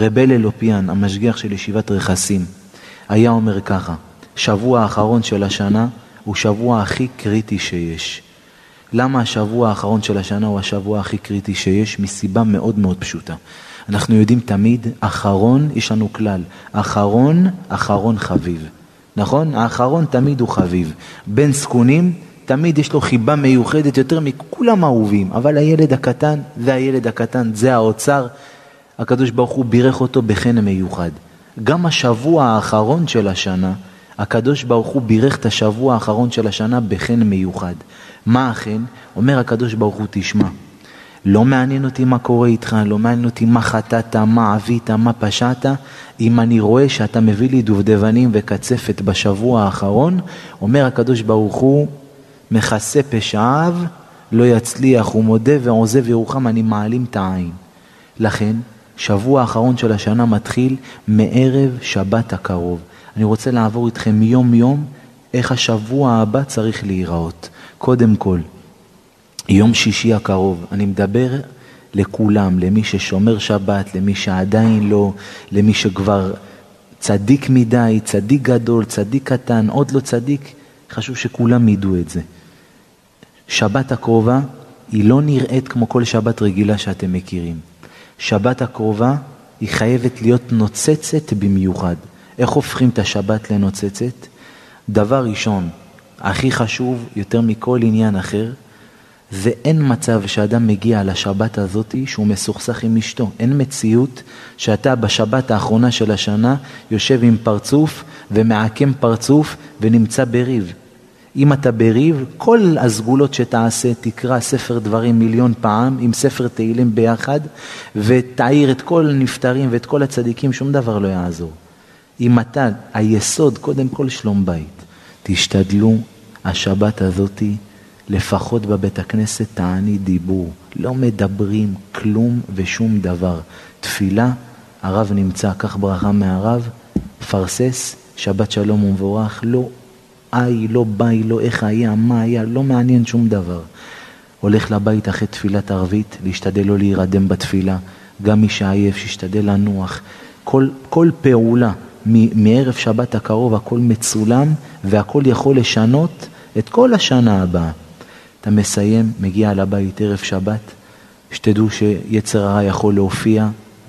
רבל אלופיאן, המשגיח של ישיבת רכסים, היה אומר ככה, שבוע האחרון של השנה הוא שבוע הכי קריטי שיש. למה השבוע האחרון של השנה הוא השבוע הכי קריטי שיש? מסיבה מאוד מאוד פשוטה. אנחנו יודעים תמיד, אחרון, יש לנו כלל, אחרון, אחרון חביב. נכון? האחרון תמיד הוא חביב. בן זקונים, תמיד יש לו חיבה מיוחדת יותר מכולם אהובים, אבל הילד הקטן, זה הילד הקטן, זה האוצר. הקדוש ברוך הוא בירך אותו בחן מיוחד. גם השבוע האחרון של השנה, הקדוש ברוך הוא בירך את השבוע האחרון של השנה בחן מיוחד. מה החן? אומר הקדוש ברוך הוא, תשמע, לא מעניין אותי מה קורה איתך, לא מעניין אותי מה חטאת, מה עבית, מה פשעת. אם אני רואה שאתה מביא לי דובדבנים וקצפת בשבוע האחרון, אומר הקדוש ברוך הוא, מכסה פשעיו, לא יצליח, הוא מודה ועוזב ירוחם, אני מעלים את העין. לכן, שבוע האחרון של השנה מתחיל מערב שבת הקרוב. אני רוצה לעבור איתכם יום-יום איך השבוע הבא צריך להיראות. קודם כל, יום שישי הקרוב, אני מדבר לכולם, למי ששומר שבת, למי שעדיין לא, למי שכבר צדיק מדי, צדיק גדול, צדיק קטן, עוד לא צדיק, חשוב שכולם ידעו את זה. שבת הקרובה היא לא נראית כמו כל שבת רגילה שאתם מכירים. שבת הקרובה היא חייבת להיות נוצצת במיוחד. איך הופכים את השבת לנוצצת? דבר ראשון, הכי חשוב יותר מכל עניין אחר, זה אין מצב שאדם מגיע לשבת הזאת שהוא מסוכסך עם אשתו. אין מציאות שאתה בשבת האחרונה של השנה יושב עם פרצוף ומעקם פרצוף ונמצא בריב. אם אתה בריב, כל הסגולות שתעשה, תקרא ספר דברים מיליון פעם עם ספר תהילים ביחד ותעיר את כל הנפטרים ואת כל הצדיקים, שום דבר לא יעזור. אם אתה, היסוד, קודם כל שלום בית. תשתדלו, השבת הזאתי, לפחות בבית הכנסת תעני דיבור. לא מדברים כלום ושום דבר. תפילה, הרב נמצא, קח ברכה מהרב, פרסס, שבת שלום ומבורך, לא איי, לא ביי, לא איך היה, מה היה, לא מעניין שום דבר. הולך לבית אחרי תפילת ערבית, להשתדל לא להירדם בתפילה. גם מי שעייף, שישתדל לנוח. כל, כל פעולה מערב שבת הקרוב, הכל מצולם, והכל יכול לשנות את כל השנה הבאה. אתה מסיים, מגיע לבית ערב שבת, שתדעו שיצר הרע יכול להופיע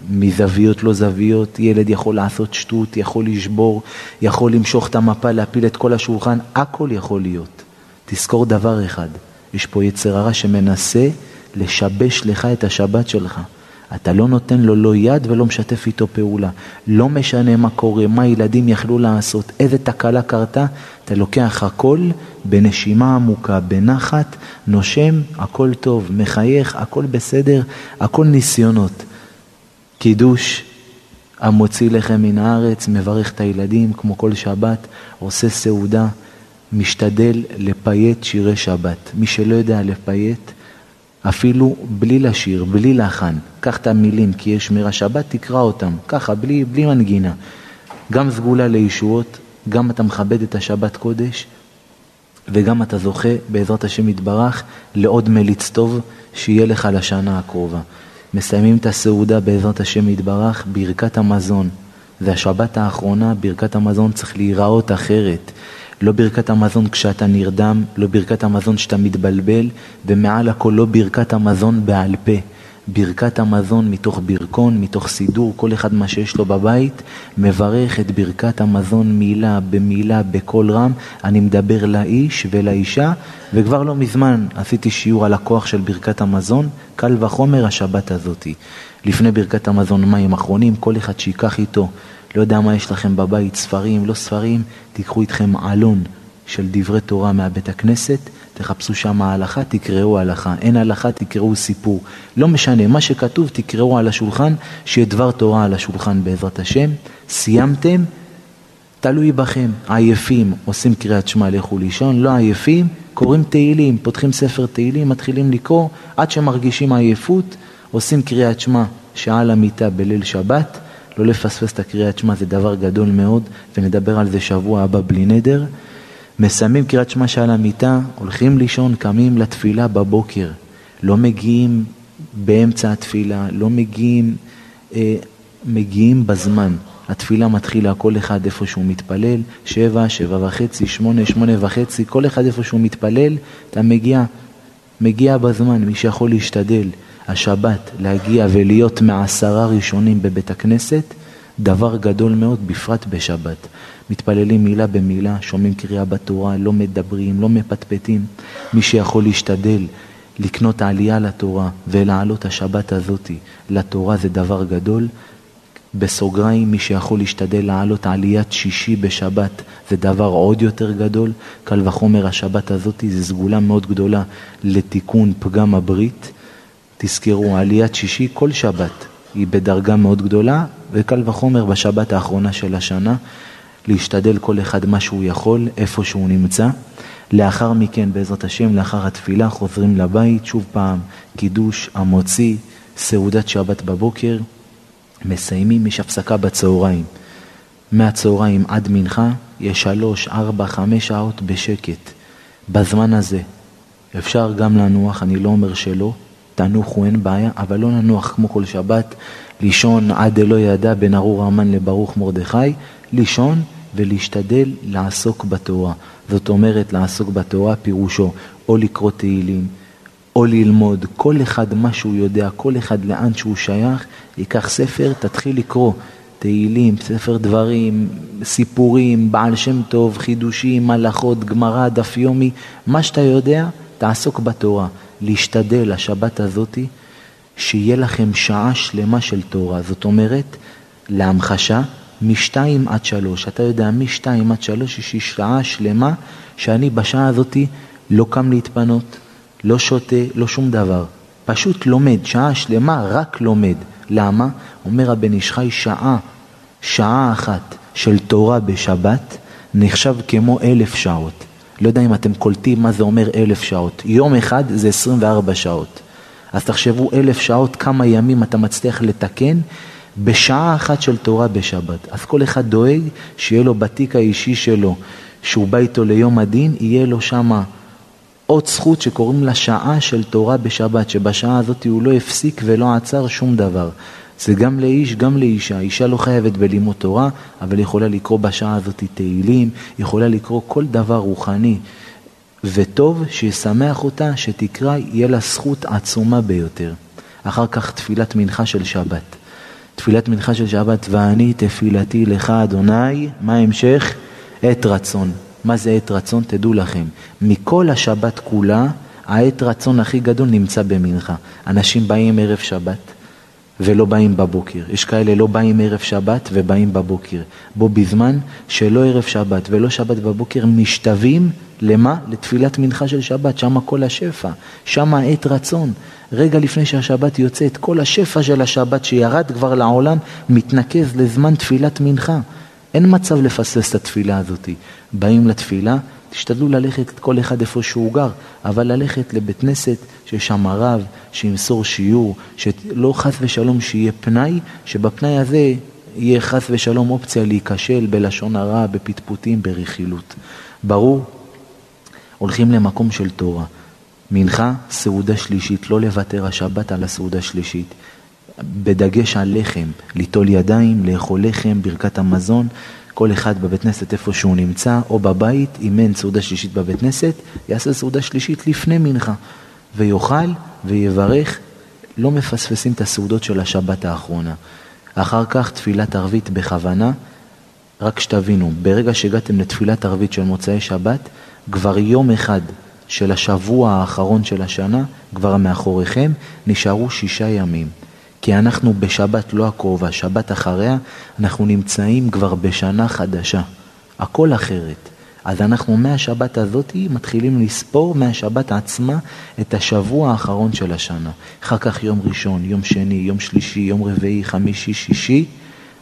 מזוויות לא זוויות, ילד יכול לעשות שטות, יכול לשבור, יכול למשוך את המפה, להפיל את כל השולחן, הכל יכול להיות. תזכור דבר אחד, יש פה יצר הרע שמנסה לשבש לך את השבת שלך. אתה לא נותן לו לא יד ולא משתף איתו פעולה. לא משנה מה קורה, מה ילדים יכלו לעשות, איזה תקלה קרתה, אתה לוקח הכל בנשימה עמוקה, בנחת, נושם, הכל טוב, מחייך, הכל בסדר, הכל ניסיונות. קידוש, המוציא לחם מן הארץ, מברך את הילדים כמו כל שבת, עושה סעודה, משתדל לפייט שירי שבת. מי שלא יודע לפייט, אפילו בלי לשיר, בלי לחן, קח את המילים, כי יש שמירה שבת, תקרא אותם, ככה, בלי, בלי מנגינה. גם סגולה לישועות, גם אתה מכבד את השבת קודש, וגם אתה זוכה, בעזרת השם יתברך, לעוד מליץ טוב שיהיה לך לשנה הקרובה. מסיימים את הסעודה בעזרת השם יתברך, ברכת המזון. והשבת האחרונה, ברכת המזון צריך להיראות אחרת. לא ברכת המזון כשאתה נרדם, לא ברכת המזון כשאתה מתבלבל, ומעל הכל לא ברכת המזון בעל פה. ברכת המזון מתוך ברכון, מתוך סידור, כל אחד מה שיש לו בבית, מברך את ברכת המזון מילה במילה בקול רם. אני מדבר לאיש ולאישה, וכבר לא מזמן עשיתי שיעור על הכוח של ברכת המזון, קל וחומר השבת הזאתי. לפני ברכת המזון מים אחרונים, כל אחד שיקח איתו, לא יודע מה יש לכם בבית, ספרים, לא ספרים, תיקחו איתכם עלון של דברי תורה מהבית הכנסת. תחפשו שם ההלכה, תקראו הלכה. אין הלכה, תקראו סיפור. לא משנה, מה שכתוב תקראו על השולחן, שיהיה דבר תורה על השולחן בעזרת השם. סיימתם, תלוי בכם. עייפים, עושים קריאת שמע, לכו לישון. לא עייפים, קוראים תהילים, פותחים ספר תהילים, מתחילים לקרוא, עד שמרגישים עייפות, עושים קריאת שמע, שעה למיטה בליל שבת. לא לפספס את הקריאת שמע זה דבר גדול מאוד, ונדבר על זה שבוע הבא בלי נדר. מסיימים קריאת שמע שעל המיטה, הולכים לישון, קמים לתפילה בבוקר. לא מגיעים באמצע התפילה, לא מגיעים, אה, מגיעים בזמן. התפילה מתחילה כל אחד איפה שהוא מתפלל, שבע, שבע וחצי, שמונה, שמונה וחצי, כל אחד איפה שהוא מתפלל, אתה מגיע, מגיע בזמן, מי שיכול להשתדל, השבת, להגיע ולהיות מעשרה ראשונים בבית הכנסת, דבר גדול מאוד, בפרט בשבת. מתפללים מילה במילה, שומעים קריאה בתורה, לא מדברים, לא מפטפטים. מי שיכול להשתדל לקנות העלייה לתורה ולעלות השבת הזאתי לתורה זה דבר גדול. בסוגריים, מי שיכול להשתדל לעלות עליית שישי בשבת זה דבר עוד יותר גדול. קל וחומר השבת הזאתי זה סגולה מאוד גדולה לתיקון פגם הברית. תזכרו, עליית שישי כל שבת היא בדרגה מאוד גדולה, וקל וחומר בשבת האחרונה של השנה, להשתדל כל אחד מה שהוא יכול, איפה שהוא נמצא. לאחר מכן, בעזרת השם, לאחר התפילה, חוזרים לבית, שוב פעם, קידוש, המוציא, סעודת שבת בבוקר, מסיימים, יש הפסקה בצהריים. מהצהריים עד מנחה, יש שלוש, ארבע, חמש שעות בשקט. בזמן הזה אפשר גם לנוח, אני לא אומר שלא, תנוחו, אין בעיה, אבל לא ננוח כמו כל שבת, לישון עד דלא ידע בין ארור המן לברוך מרדכי, לישון ולהשתדל לעסוק בתורה. זאת אומרת, לעסוק בתורה פירושו או לקרוא תהילים, או ללמוד, כל אחד מה שהוא יודע, כל אחד לאן שהוא שייך, ייקח ספר, תתחיל לקרוא תהילים, ספר דברים, סיפורים, בעל שם טוב, חידושים, הלכות, גמרא, דף יומי, מה שאתה יודע, תעסוק בתורה. להשתדל השבת הזאתי, שיהיה לכם שעה שלמה של תורה. זאת אומרת, להמחשה, משתיים עד שלוש. אתה יודע, משתיים עד שלוש יש לי שעה שלמה שאני בשעה הזאתי לא קם להתפנות, לא שותה, לא שום דבר. פשוט לומד, שעה שלמה רק לומד. למה? אומר הבן איש חי, שעה, שעה אחת של תורה בשבת נחשב כמו אלף שעות. לא יודע אם אתם קולטים מה זה אומר אלף שעות. יום אחד זה 24 שעות. אז תחשבו אלף שעות, כמה ימים אתה מצליח לתקן בשעה אחת של תורה בשבת. אז כל אחד דואג שיהיה לו בתיק האישי שלו, שהוא בא איתו ליום הדין, יהיה לו שמה עוד זכות שקוראים לה שעה של תורה בשבת, שבשעה הזאת הוא לא הפסיק ולא עצר שום דבר. זה גם לאיש, גם לאישה. אישה לא חייבת בלימוד תורה, אבל יכולה לקרוא בשעה הזאת תהילים, יכולה לקרוא כל דבר רוחני וטוב שישמח אותה, שתקרא, יהיה לה זכות עצומה ביותר. אחר כך תפילת מנחה של שבת. תפילת מנחה של שבת, ואני תפילתי לך אדוני, מה ההמשך? עת רצון. מה זה עת רצון? תדעו לכם, מכל השבת כולה, העת רצון הכי גדול נמצא במנחה. אנשים באים ערב שבת, ולא באים בבוקר. יש כאלה לא באים ערב שבת ובאים בבוקר. בו בזמן שלא ערב שבת ולא שבת בבוקר משתווים למה? לתפילת מנחה של שבת, שם כל השפע, שם עת רצון. רגע לפני שהשבת יוצאת, כל השפע של השבת שירד כבר לעולם מתנקז לזמן תפילת מנחה. אין מצב לפספס את התפילה הזאת. באים לתפילה, תשתדלו ללכת כל אחד איפה שהוא גר, אבל ללכת לבית כנסת שיש שם רב, שימסור שיעור, שלא חס ושלום שיהיה פנאי, שבפנאי הזה יהיה חס ושלום אופציה להיכשל בלשון הרע, בפטפוטים, ברכילות. ברור? הולכים למקום של תורה. מנחה, סעודה שלישית, לא לוותר השבת על הסעודה שלישית. בדגש על לחם, ליטול ידיים, לאכול לחם, ברכת המזון, כל אחד בבית כנסת איפה שהוא נמצא, או בבית, אם אין סעודה שלישית בבית כנסת, יעשה סעודה שלישית לפני מנחה, ויאכל ויברך, לא מפספסים את הסעודות של השבת האחרונה. אחר כך תפילת ערבית בכוונה, רק שתבינו, ברגע שהגעתם לתפילת ערבית של מוצאי שבת, כבר יום אחד של השבוע האחרון של השנה, כבר מאחוריכם, נשארו שישה ימים. כי אנחנו בשבת לא הקרובה, שבת אחריה, אנחנו נמצאים כבר בשנה חדשה. הכל אחרת. אז אנחנו מהשבת הזאת מתחילים לספור מהשבת עצמה את השבוע האחרון של השנה. אחר כך יום ראשון, יום שני, יום שלישי, יום רביעי, חמישי, שישי,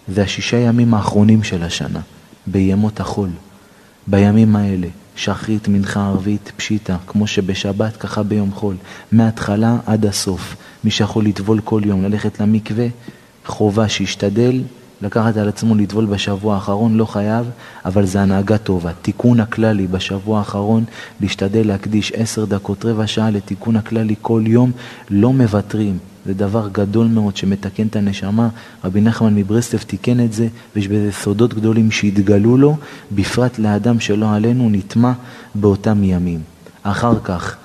זה השישה ימים האחרונים של השנה, בימות החול. בימים האלה, שחרית, מנחה, ערבית, פשיטה, כמו שבשבת, ככה ביום חול, מההתחלה עד הסוף. מי שיכול לטבול כל יום, ללכת למקווה, חובה שישתדל לקחת על עצמו לטבול בשבוע האחרון, לא חייב, אבל זה הנהגה טובה. תיקון הכללי בשבוע האחרון, להשתדל להקדיש עשר דקות, רבע שעה לתיקון הכללי כל יום, לא מוותרים. זה דבר גדול מאוד שמתקן את הנשמה. רבי נחמן מברסלב תיקן את זה, ויש בזה סודות גדולים שהתגלו לו, בפרט לאדם שלא עלינו נטמע באותם ימים. אחר כך,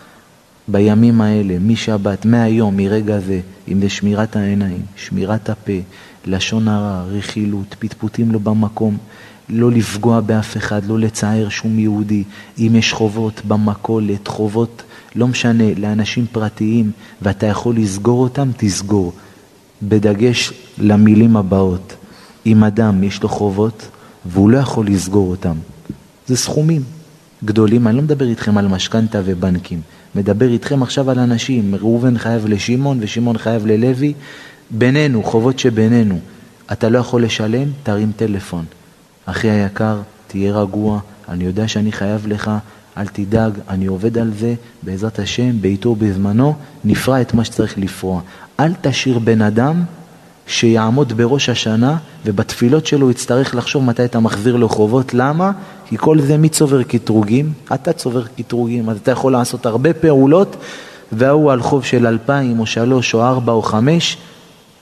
בימים האלה, משבת, מהיום, מרגע זה, אם זה שמירת העיניים, שמירת הפה, לשון הרע, רכילות, פטפוטים לא במקום, לא לפגוע באף אחד, לא לצער שום יהודי. אם יש חובות במכולת, חובות, לא משנה, לאנשים פרטיים, ואתה יכול לסגור אותם, תסגור. בדגש למילים הבאות. אם אדם יש לו חובות והוא לא יכול לסגור אותם, זה סכומים גדולים, אני לא מדבר איתכם על משכנתה ובנקים, מדבר איתכם עכשיו על אנשים, ראובן חייב לשמעון ושמעון חייב ללוי, בינינו, חובות שבינינו. אתה לא יכול לשלם, תרים טלפון. אחי היקר, תהיה רגוע, אני יודע שאני חייב לך, אל תדאג, אני עובד על זה, בעזרת השם, בעיתו ובזמנו, נפרע את מה שצריך לפרוע. אל תשאיר בן אדם שיעמוד בראש השנה ובתפילות שלו יצטרך לחשוב מתי אתה מחזיר לו חובות. למה? כי כל זה מי צובר קטרוגים? אתה צובר קטרוגים, אז אתה יכול לעשות הרבה פעולות וההוא על חוב של אלפיים או שלוש או ארבע או חמש,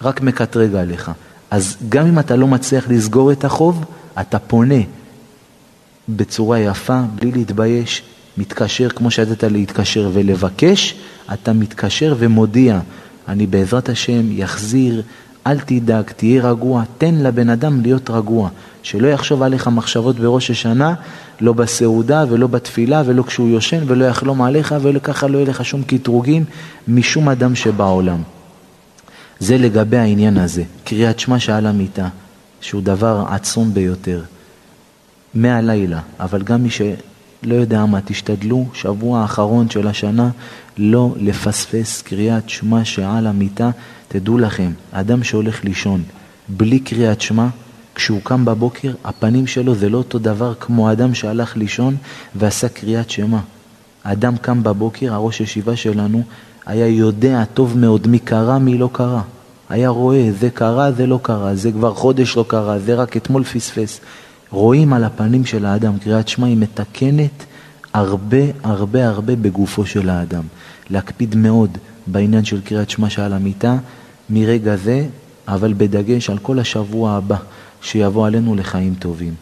רק מקטרג עליך. אז גם אם אתה לא מצליח לסגור את החוב, אתה פונה בצורה יפה, בלי להתבייש, מתקשר כמו שידעת להתקשר ולבקש, אתה מתקשר ומודיע, אני בעזרת השם יחזיר, אל תדאג, תהיה רגוע, תן לבן אדם להיות רגוע, שלא יחשוב עליך מחשבות בראש השנה, לא בסעודה ולא בתפילה ולא כשהוא יושן ולא יחלום עליך וככה לא יהיה לך שום קטרוגים משום אדם שבעולם. זה לגבי העניין הזה, קריאת שמע שעל המיטה, שהוא דבר עצום ביותר. מהלילה, אבל גם מי שלא יודע מה, תשתדלו, שבוע האחרון של השנה, לא לפספס קריאת שמע שעל המיטה. תדעו לכם, אדם שהולך לישון בלי קריאת שמע, כשהוא קם בבוקר, הפנים שלו זה לא אותו דבר כמו אדם שהלך לישון ועשה קריאת שמע. אדם קם בבוקר, הראש ישיבה שלנו, היה יודע טוב מאוד מי קרה, מי לא קרה. היה רואה, זה קרה, זה לא קרה, זה כבר חודש לא קרה, זה רק אתמול פספס. רואים על הפנים של האדם, קריאת שמע היא מתקנת הרבה הרבה הרבה בגופו של האדם. להקפיד מאוד בעניין של קריאת שמע שעל המיטה מרגע זה, אבל בדגש על כל השבוע הבא שיבוא עלינו לחיים טובים.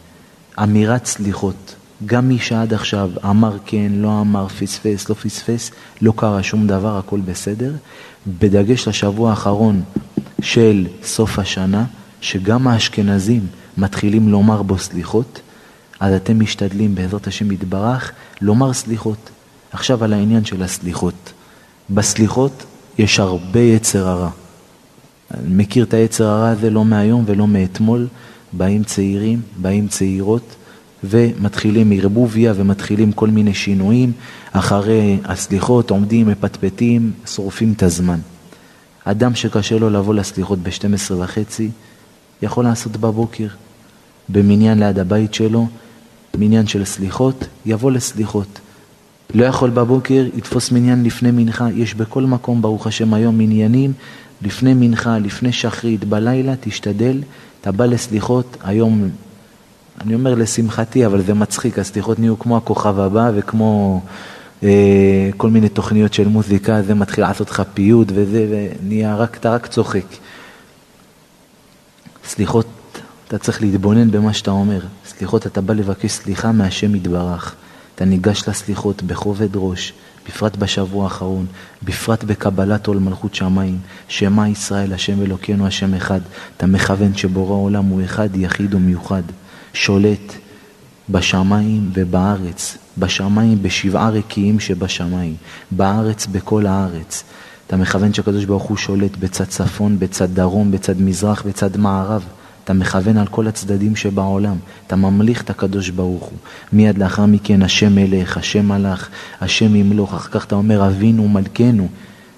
אמירת סליחות, גם מי שעד עכשיו אמר כן, לא אמר, פספס, לא פספס, לא קרה שום דבר, הכל בסדר. בדגש לשבוע האחרון של סוף השנה, שגם האשכנזים מתחילים לומר בו סליחות, אז אתם משתדלים בעזרת השם יתברך לומר סליחות. עכשיו על העניין של הסליחות. בסליחות יש הרבה יצר הרע. אני מכיר את היצר הרע הזה לא מהיום ולא מאתמול. באים צעירים, באים צעירות, ומתחילים ערבוביה ומתחילים כל מיני שינויים. אחרי הסליחות עומדים, מפטפטים, שורפים את הזמן. אדם שקשה לו לבוא לסליחות ב-12 וחצי, יכול לעשות בבוקר, במניין ליד הבית שלו, מניין של סליחות, יבוא לסליחות. לא יכול בבוקר, יתפוס מניין לפני מנחה, יש בכל מקום, ברוך השם, היום מניינים, לפני מנחה, לפני שחרית, בלילה, תשתדל, אתה בא לסליחות, היום, אני אומר לשמחתי, אבל זה מצחיק, הסליחות נהיו כמו הכוכב הבא וכמו אה, כל מיני תוכניות של מוזיקה, זה מתחיל לעשות לך פיוט וזה, ונהיה רק, אתה רק צוחק. סליחות, אתה צריך להתבונן במה שאתה אומר. סליחות, אתה בא לבקש סליחה מהשם יתברך. אתה ניגש לסליחות בכובד ראש, בפרט בשבוע האחרון, בפרט בקבלת עול מלכות שמיים, שמע ישראל, השם אלוקינו, השם אחד. אתה מכוון שבורא עולם הוא אחד, יחיד ומיוחד, שולט בשמיים ובארץ, בשמיים בשבעה רקיעים שבשמיים, בארץ בכל הארץ. אתה מכוון שהקדוש ברוך הוא שולט בצד צפון, בצד דרום, בצד מזרח, בצד מערב. אתה מכוון על כל הצדדים שבעולם, אתה ממליך את הקדוש ברוך הוא. מיד לאחר מכן השם מלך, השם מלך, השם ימלוך, אחר כך אתה אומר אבינו מלכנו.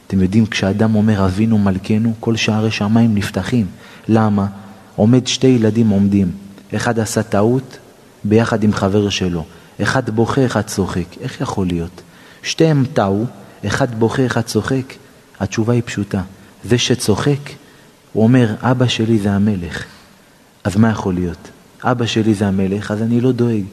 אתם יודעים, כשאדם אומר אבינו מלכנו, כל שערי שמיים נפתחים. למה? עומד שתי ילדים עומדים, אחד עשה טעות ביחד עם חבר שלו, אחד בוכה, אחד צוחק. איך יכול להיות? שתיהם טעו, אחד בוכה, אחד צוחק. התשובה היא פשוטה. זה שצוחק, הוא אומר, אבא שלי זה המלך. אז מה יכול להיות? אבא שלי זה המלך, אז אני לא דואג.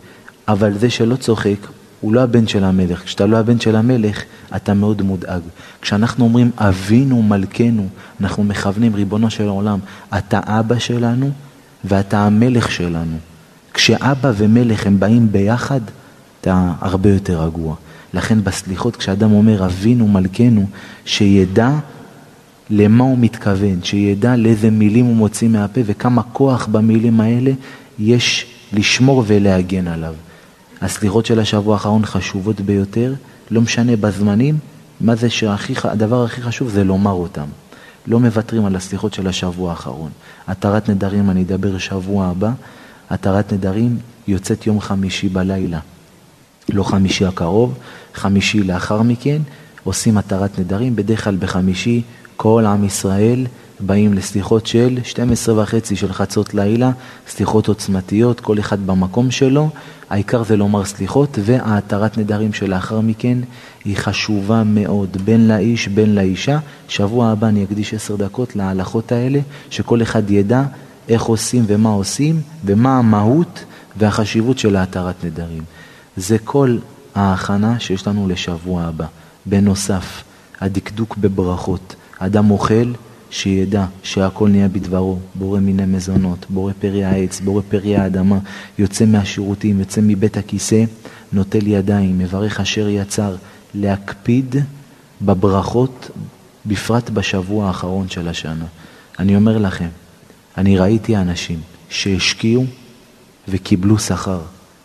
אבל זה שלא צוחק, הוא לא הבן של המלך. כשאתה לא הבן של המלך, אתה מאוד מודאג. כשאנחנו אומרים אבינו מלכנו, אנחנו מכוונים, ריבונו של העולם, אתה אבא שלנו ואתה המלך שלנו. כשאבא ומלך הם באים ביחד, אתה הרבה יותר רגוע. לכן בסליחות, כשאדם אומר אבינו מלכנו, שידע למה הוא מתכוון, שידע לאיזה מילים הוא מוציא מהפה וכמה כוח במילים האלה יש לשמור ולהגן עליו. הסליחות של השבוע האחרון חשובות ביותר, לא משנה בזמנים, מה זה שהדבר הכי חשוב זה לומר אותם. לא מוותרים על הסליחות של השבוע האחרון. התרת נדרים, אני אדבר שבוע הבא, התרת נדרים יוצאת יום חמישי בלילה. לא חמישי הקרוב, חמישי לאחר מכן, עושים התרת נדרים, בדרך כלל בחמישי כל עם ישראל באים לסליחות של 12 וחצי של חצות לילה, סליחות עוצמתיות, כל אחד במקום שלו, העיקר זה לומר סליחות, וההתרת נדרים שלאחר מכן היא חשובה מאוד, בין לאיש, בין לאישה. שבוע הבא אני אקדיש עשר דקות להלכות האלה, שכל אחד ידע איך עושים ומה עושים, ומה המהות והחשיבות של ההתרת נדרים. זה כל ההכנה שיש לנו לשבוע הבא. בנוסף, הדקדוק בברכות. אדם אוכל, שידע שהכל נהיה בדברו, בורא מיני מזונות, בורא פרי העץ, בורא פרי האדמה, יוצא מהשירותים, יוצא מבית הכיסא, נוטל ידיים, מברך אשר יצר, להקפיד בברכות, בפרט בשבוע האחרון של השנה. אני אומר לכם, אני ראיתי אנשים שהשקיעו וקיבלו שכר.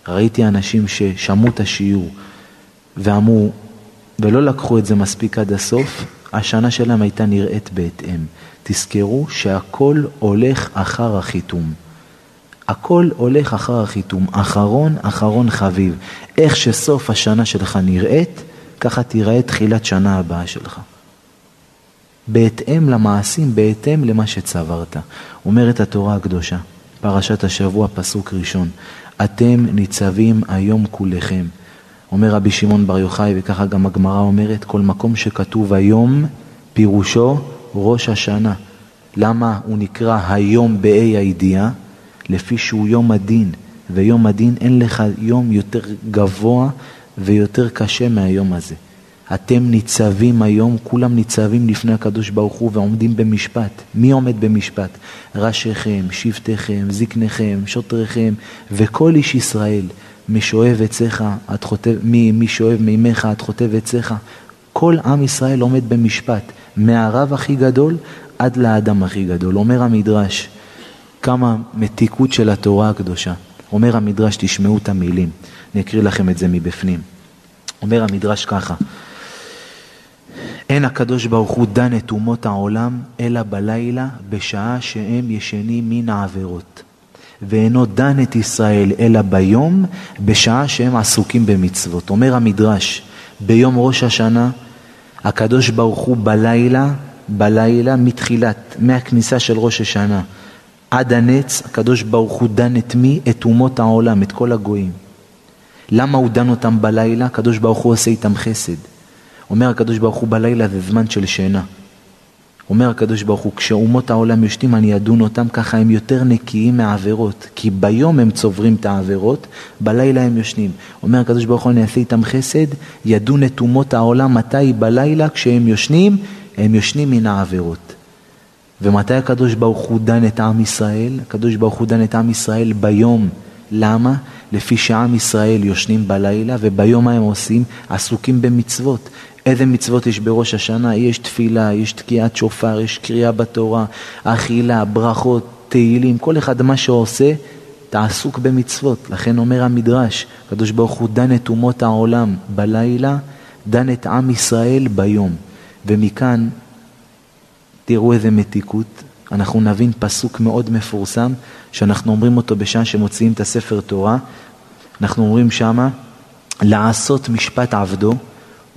ראיתי אנשים ששמעו את השיעור ואמרו, ולא לקחו את זה מספיק עד הסוף, השנה שלהם הייתה נראית בהתאם. תזכרו שהכל הולך אחר החיתום. הכל הולך אחר החיתום. אחרון, אחרון חביב. איך שסוף השנה שלך נראית, ככה תיראה תחילת שנה הבאה שלך. בהתאם למעשים, בהתאם למה שצברת. אומרת התורה הקדושה, פרשת השבוע, פסוק ראשון, אתם ניצבים היום כולכם. אומר רבי שמעון בר יוחאי, וככה גם הגמרא אומרת, כל מקום שכתוב היום, פירושו ראש השנה. למה הוא נקרא היום באי הידיעה? לפי שהוא יום הדין, ויום הדין אין לך יום יותר גבוה ויותר קשה מהיום הזה. אתם ניצבים היום, כולם ניצבים לפני הקדוש ברוך הוא ועומדים במשפט. מי עומד במשפט? ראשיכם, שבטיכם, זקניכם, שוטריכם וכל איש ישראל. משואב עציך מי שואב מימיך עד חוטב עציך. כל עם ישראל עומד במשפט, מהרב הכי גדול עד לאדם הכי גדול. אומר המדרש, כמה מתיקות של התורה הקדושה. אומר המדרש, תשמעו את המילים, אני אקריא לכם את זה מבפנים. אומר המדרש ככה, אין הקדוש ברוך הוא דן את אומות העולם, אלא בלילה, בשעה שהם ישנים מן העבירות. ואינו דן את ישראל אלא ביום, בשעה שהם עסוקים במצוות. אומר המדרש, ביום ראש השנה, הקדוש ברוך הוא בלילה, בלילה מתחילת, מהכניסה של ראש השנה עד הנץ, הקדוש ברוך הוא דן את מי? את אומות העולם, את כל הגויים. למה הוא דן אותם בלילה? הקדוש ברוך הוא עושה איתם חסד. אומר הקדוש ברוך הוא בלילה זה זמן של שינה. אומר הקדוש ברוך הוא, כשאומות העולם יושנים אני אדון אותם, ככה הם יותר נקיים מהעבירות. כי ביום הם צוברים את העבירות, בלילה הם יושנים. אומר הקדוש ברוך הוא, אני אעשה איתם חסד, ידון את אומות העולם מתי בלילה, כשהם יושנים, הם יושנים מן העבירות. ומתי הקדוש ברוך הוא דן את עם ישראל? הקדוש ברוך הוא דן את עם ישראל ביום. למה? לפי שעם ישראל יושנים בלילה וביום מה הם עושים? עסוקים במצוות. איזה מצוות יש בראש השנה? יש תפילה, יש תקיעת שופר, יש קריאה בתורה, אכילה, ברכות, תהילים, כל אחד מה שעושה, אתה עסוק במצוות. לכן אומר המדרש, הקדוש ברוך הוא דן את אומות העולם בלילה, דן את עם ישראל ביום. ומכאן, תראו איזה מתיקות, אנחנו נבין פסוק מאוד מפורסם, שאנחנו אומרים אותו בשעה שמוציאים את הספר תורה. אנחנו אומרים שמה, לעשות משפט עבדו.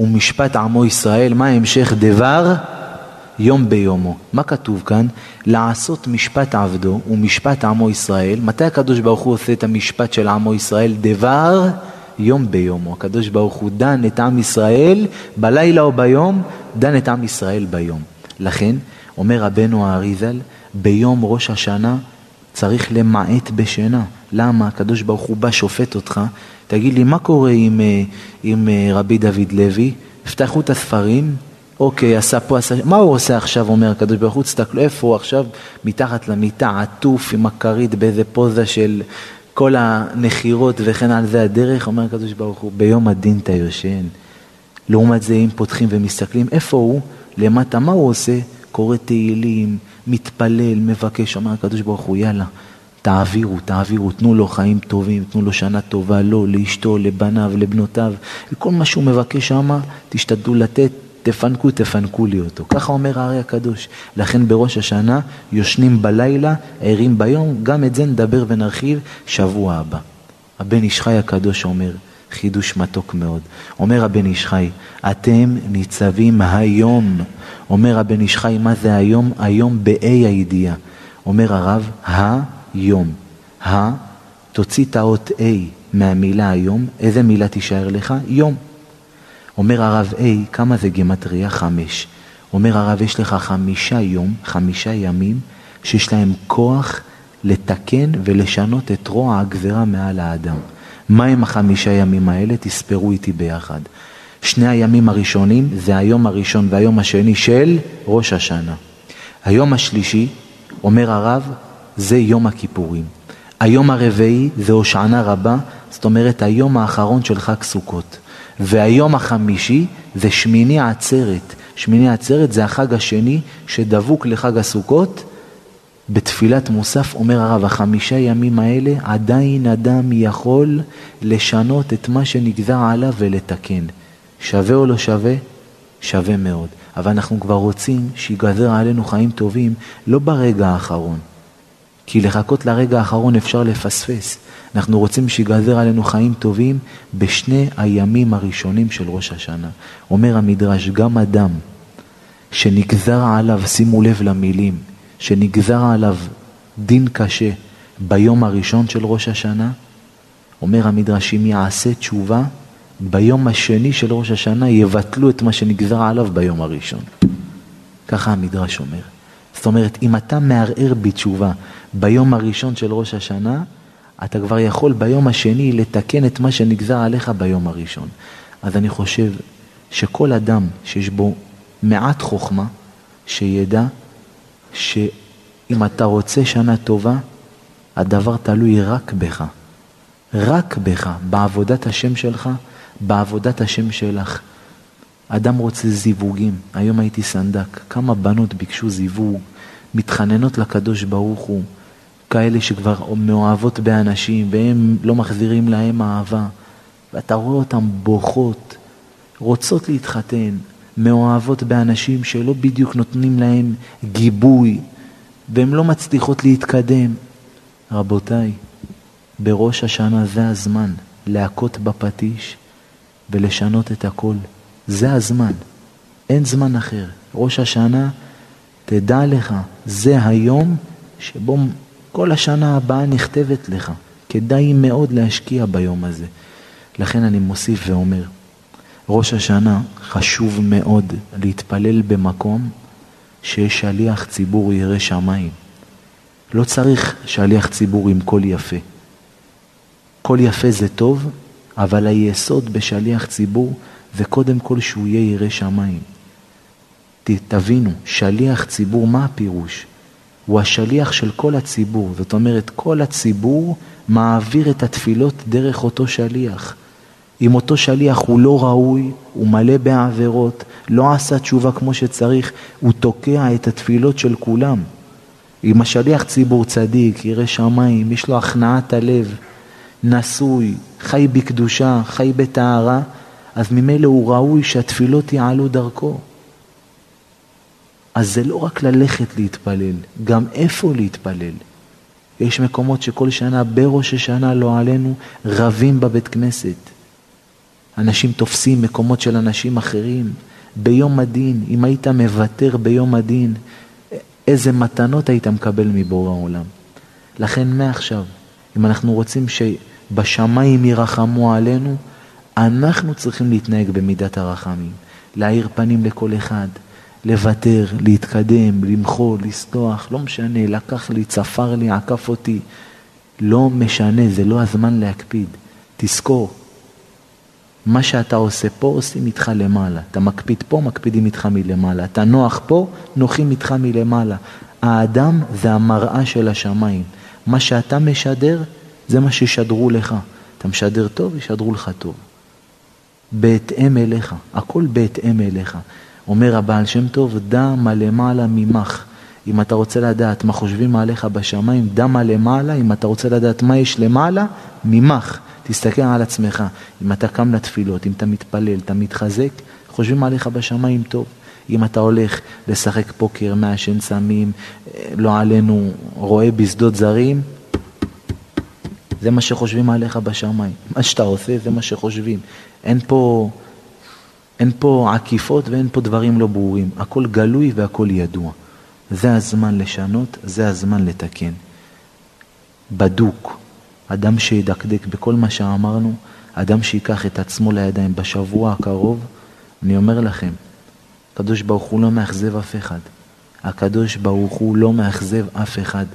ומשפט עמו ישראל, מה המשך דבר? יום ביומו. מה כתוב כאן? לעשות משפט עבדו ומשפט עמו ישראל. מתי הקדוש ברוך הוא עושה את המשפט של עמו ישראל? דבר יום ביומו. הקדוש ברוך הוא דן את עם ישראל בלילה או ביום, דן את עם ישראל ביום. לכן, אומר רבנו האריזל, ביום ראש השנה צריך למעט בשינה. למה? הקדוש ברוך הוא בא, שופט אותך. תגיד לי, מה קורה עם, אה, עם אה, רבי דוד לוי? פתחו את הספרים, אוקיי, עשה פה, עשה... מה הוא עושה עכשיו, אומר הקדוש ברוך הוא, תסתכלו איפה הוא עכשיו, מתחת למיטה, עטוף עם הכרית באיזה פוזה של כל הנחירות וכן על זה הדרך, אומר הקדוש ברוך הוא, ביום הדין אתה יושן. לעומת זה, אם פותחים ומסתכלים, איפה הוא? למטה, מה הוא עושה? קורא תהילים, מתפלל, מבקש, אומר הקדוש ברוך הוא, יאללה, תעבירו, תעבירו, תנו לו חיים טובים, תנו לו שנה טובה, לו, לאשתו, לבניו, לבנותיו, כל מה שהוא מבקש שמה, תשתדלו לתת, תפנקו, תפנקו לי אותו. ככה אומר הארי הקדוש. לכן בראש השנה יושנים בלילה, ערים ביום, גם את זה נדבר ונרחיב שבוע הבא. הבן איש חי הקדוש אומר, חידוש מתוק מאוד. אומר הבן איש חי, אתם ניצבים היום. אומר הבן איש חי, מה זה היום? היום באי הידיעה. אומר הרב, היום. ה, תוציא את האות A מהמילה היום, איזה מילה תישאר לך? יום. אומר הרב A, כמה זה גימטריה? חמש. אומר הרב, יש לך חמישה יום, חמישה ימים, שיש להם כוח לתקן ולשנות את רוע הגזרה מעל האדם. מה הם החמישה ימים האלה? תספרו איתי ביחד. שני הימים הראשונים זה היום הראשון והיום השני של ראש השנה. היום השלישי, אומר הרב, זה יום הכיפורים. היום הרביעי זה הושענה רבה, זאת אומרת היום האחרון של חג סוכות. והיום החמישי זה שמיני עצרת. שמיני עצרת זה החג השני שדבוק לחג הסוכות. בתפילת מוסף אומר הרב, החמישה ימים האלה עדיין אדם יכול לשנות את מה שנגזר עליו ולתקן. שווה או לא שווה? שווה מאוד. אבל אנחנו כבר רוצים שיגזר עלינו חיים טובים לא ברגע האחרון. כי לחכות לרגע האחרון אפשר לפספס. אנחנו רוצים שיגזר עלינו חיים טובים בשני הימים הראשונים של ראש השנה. אומר המדרש, גם אדם שנגזר עליו, שימו לב למילים, שנגזר עליו דין קשה ביום הראשון של ראש השנה, אומר המדרש, אם יעשה תשובה, ביום השני של ראש השנה יבטלו את מה שנגזר עליו ביום הראשון. ככה המדרש אומר. זאת אומרת, אם אתה מערער בתשובה ביום הראשון של ראש השנה, אתה כבר יכול ביום השני לתקן את מה שנגזר עליך ביום הראשון. אז אני חושב שכל אדם שיש בו מעט חוכמה, שידע שאם אתה רוצה שנה טובה, הדבר תלוי רק בך. רק בך, בעבודת השם שלך, בעבודת השם שלך. אדם רוצה זיווגים, היום הייתי סנדק, כמה בנות ביקשו זיווג, מתחננות לקדוש ברוך הוא, כאלה שכבר מאוהבות באנשים והם לא מחזירים להם אהבה, ואתה רואה אותן בוכות, רוצות להתחתן, מאוהבות באנשים שלא בדיוק נותנים להם גיבוי, והן לא מצליחות להתקדם. רבותיי, בראש השנה זה הזמן להכות בפטיש ולשנות את הכל. זה הזמן, אין זמן אחר. ראש השנה, תדע לך, זה היום שבו כל השנה הבאה נכתבת לך. כדאי מאוד להשקיע ביום הזה. לכן אני מוסיף ואומר, ראש השנה חשוב מאוד להתפלל במקום שיש שליח ציבור ירא שמיים. לא צריך שליח ציבור עם קול יפה. קול יפה זה טוב, אבל היסוד בשליח ציבור זה קודם כל שהוא יהיה ירא שמיים. תבינו, שליח ציבור, מה הפירוש? הוא השליח של כל הציבור, זאת אומרת, כל הציבור מעביר את התפילות דרך אותו שליח. אם אותו שליח הוא לא ראוי, הוא מלא בעבירות, לא עשה תשובה כמו שצריך, הוא תוקע את התפילות של כולם. אם השליח ציבור צדיק, ירא שמיים, יש לו הכנעת הלב, נשוי, חי בקדושה, חי בטהרה, אז ממילא הוא ראוי שהתפילות יעלו דרכו. אז זה לא רק ללכת להתפלל, גם איפה להתפלל. יש מקומות שכל שנה בראש השנה, לא עלינו, רבים בבית כנסת. אנשים תופסים מקומות של אנשים אחרים. ביום הדין, אם היית מוותר ביום הדין, איזה מתנות היית מקבל מבורא העולם. לכן מעכשיו, אם אנחנו רוצים שבשמיים ירחמו עלינו, אנחנו צריכים להתנהג במידת הרחמים, להאיר פנים לכל אחד, לוותר, להתקדם, למחול, לסלוח, לא משנה, לקח לי, צפר לי, עקף אותי. לא משנה, זה לא הזמן להקפיד. תזכור, מה שאתה עושה פה עושים איתך למעלה. אתה מקפיד פה, מקפידים איתך מלמעלה. אתה נוח פה, נוחים איתך מלמעלה. האדם זה המראה של השמיים. מה שאתה משדר, זה מה שישדרו לך. אתה משדר טוב, ישדרו לך טוב. בהתאם אליך, הכל בהתאם אליך. אומר הבעל שם טוב, דע מה למעלה ממך. אם אתה רוצה לדעת מה חושבים עליך בשמיים, דע מה למעלה. אם אתה רוצה לדעת מה יש למעלה, ממך. תסתכל על עצמך. אם אתה קם לתפילות, אם אתה מתפלל, אתה מתחזק, חושבים עליך בשמיים טוב. אם אתה הולך לשחק פוקר, מעשן סמים, לא עלינו, רואה בשדות זרים, זה מה שחושבים עליך בשמיים. מה שאתה עושה זה מה שחושבים. אין פה, אין פה עקיפות ואין פה דברים לא ברורים. הכל גלוי והכל ידוע. זה הזמן לשנות, זה הזמן לתקן. בדוק. אדם שידקדק בכל מה שאמרנו, אדם שיקח את עצמו לידיים בשבוע הקרוב, אני אומר לכם, הקדוש ברוך הוא לא מאכזב אף אחד. הקדוש ברוך הוא לא מאכזב אף אחד.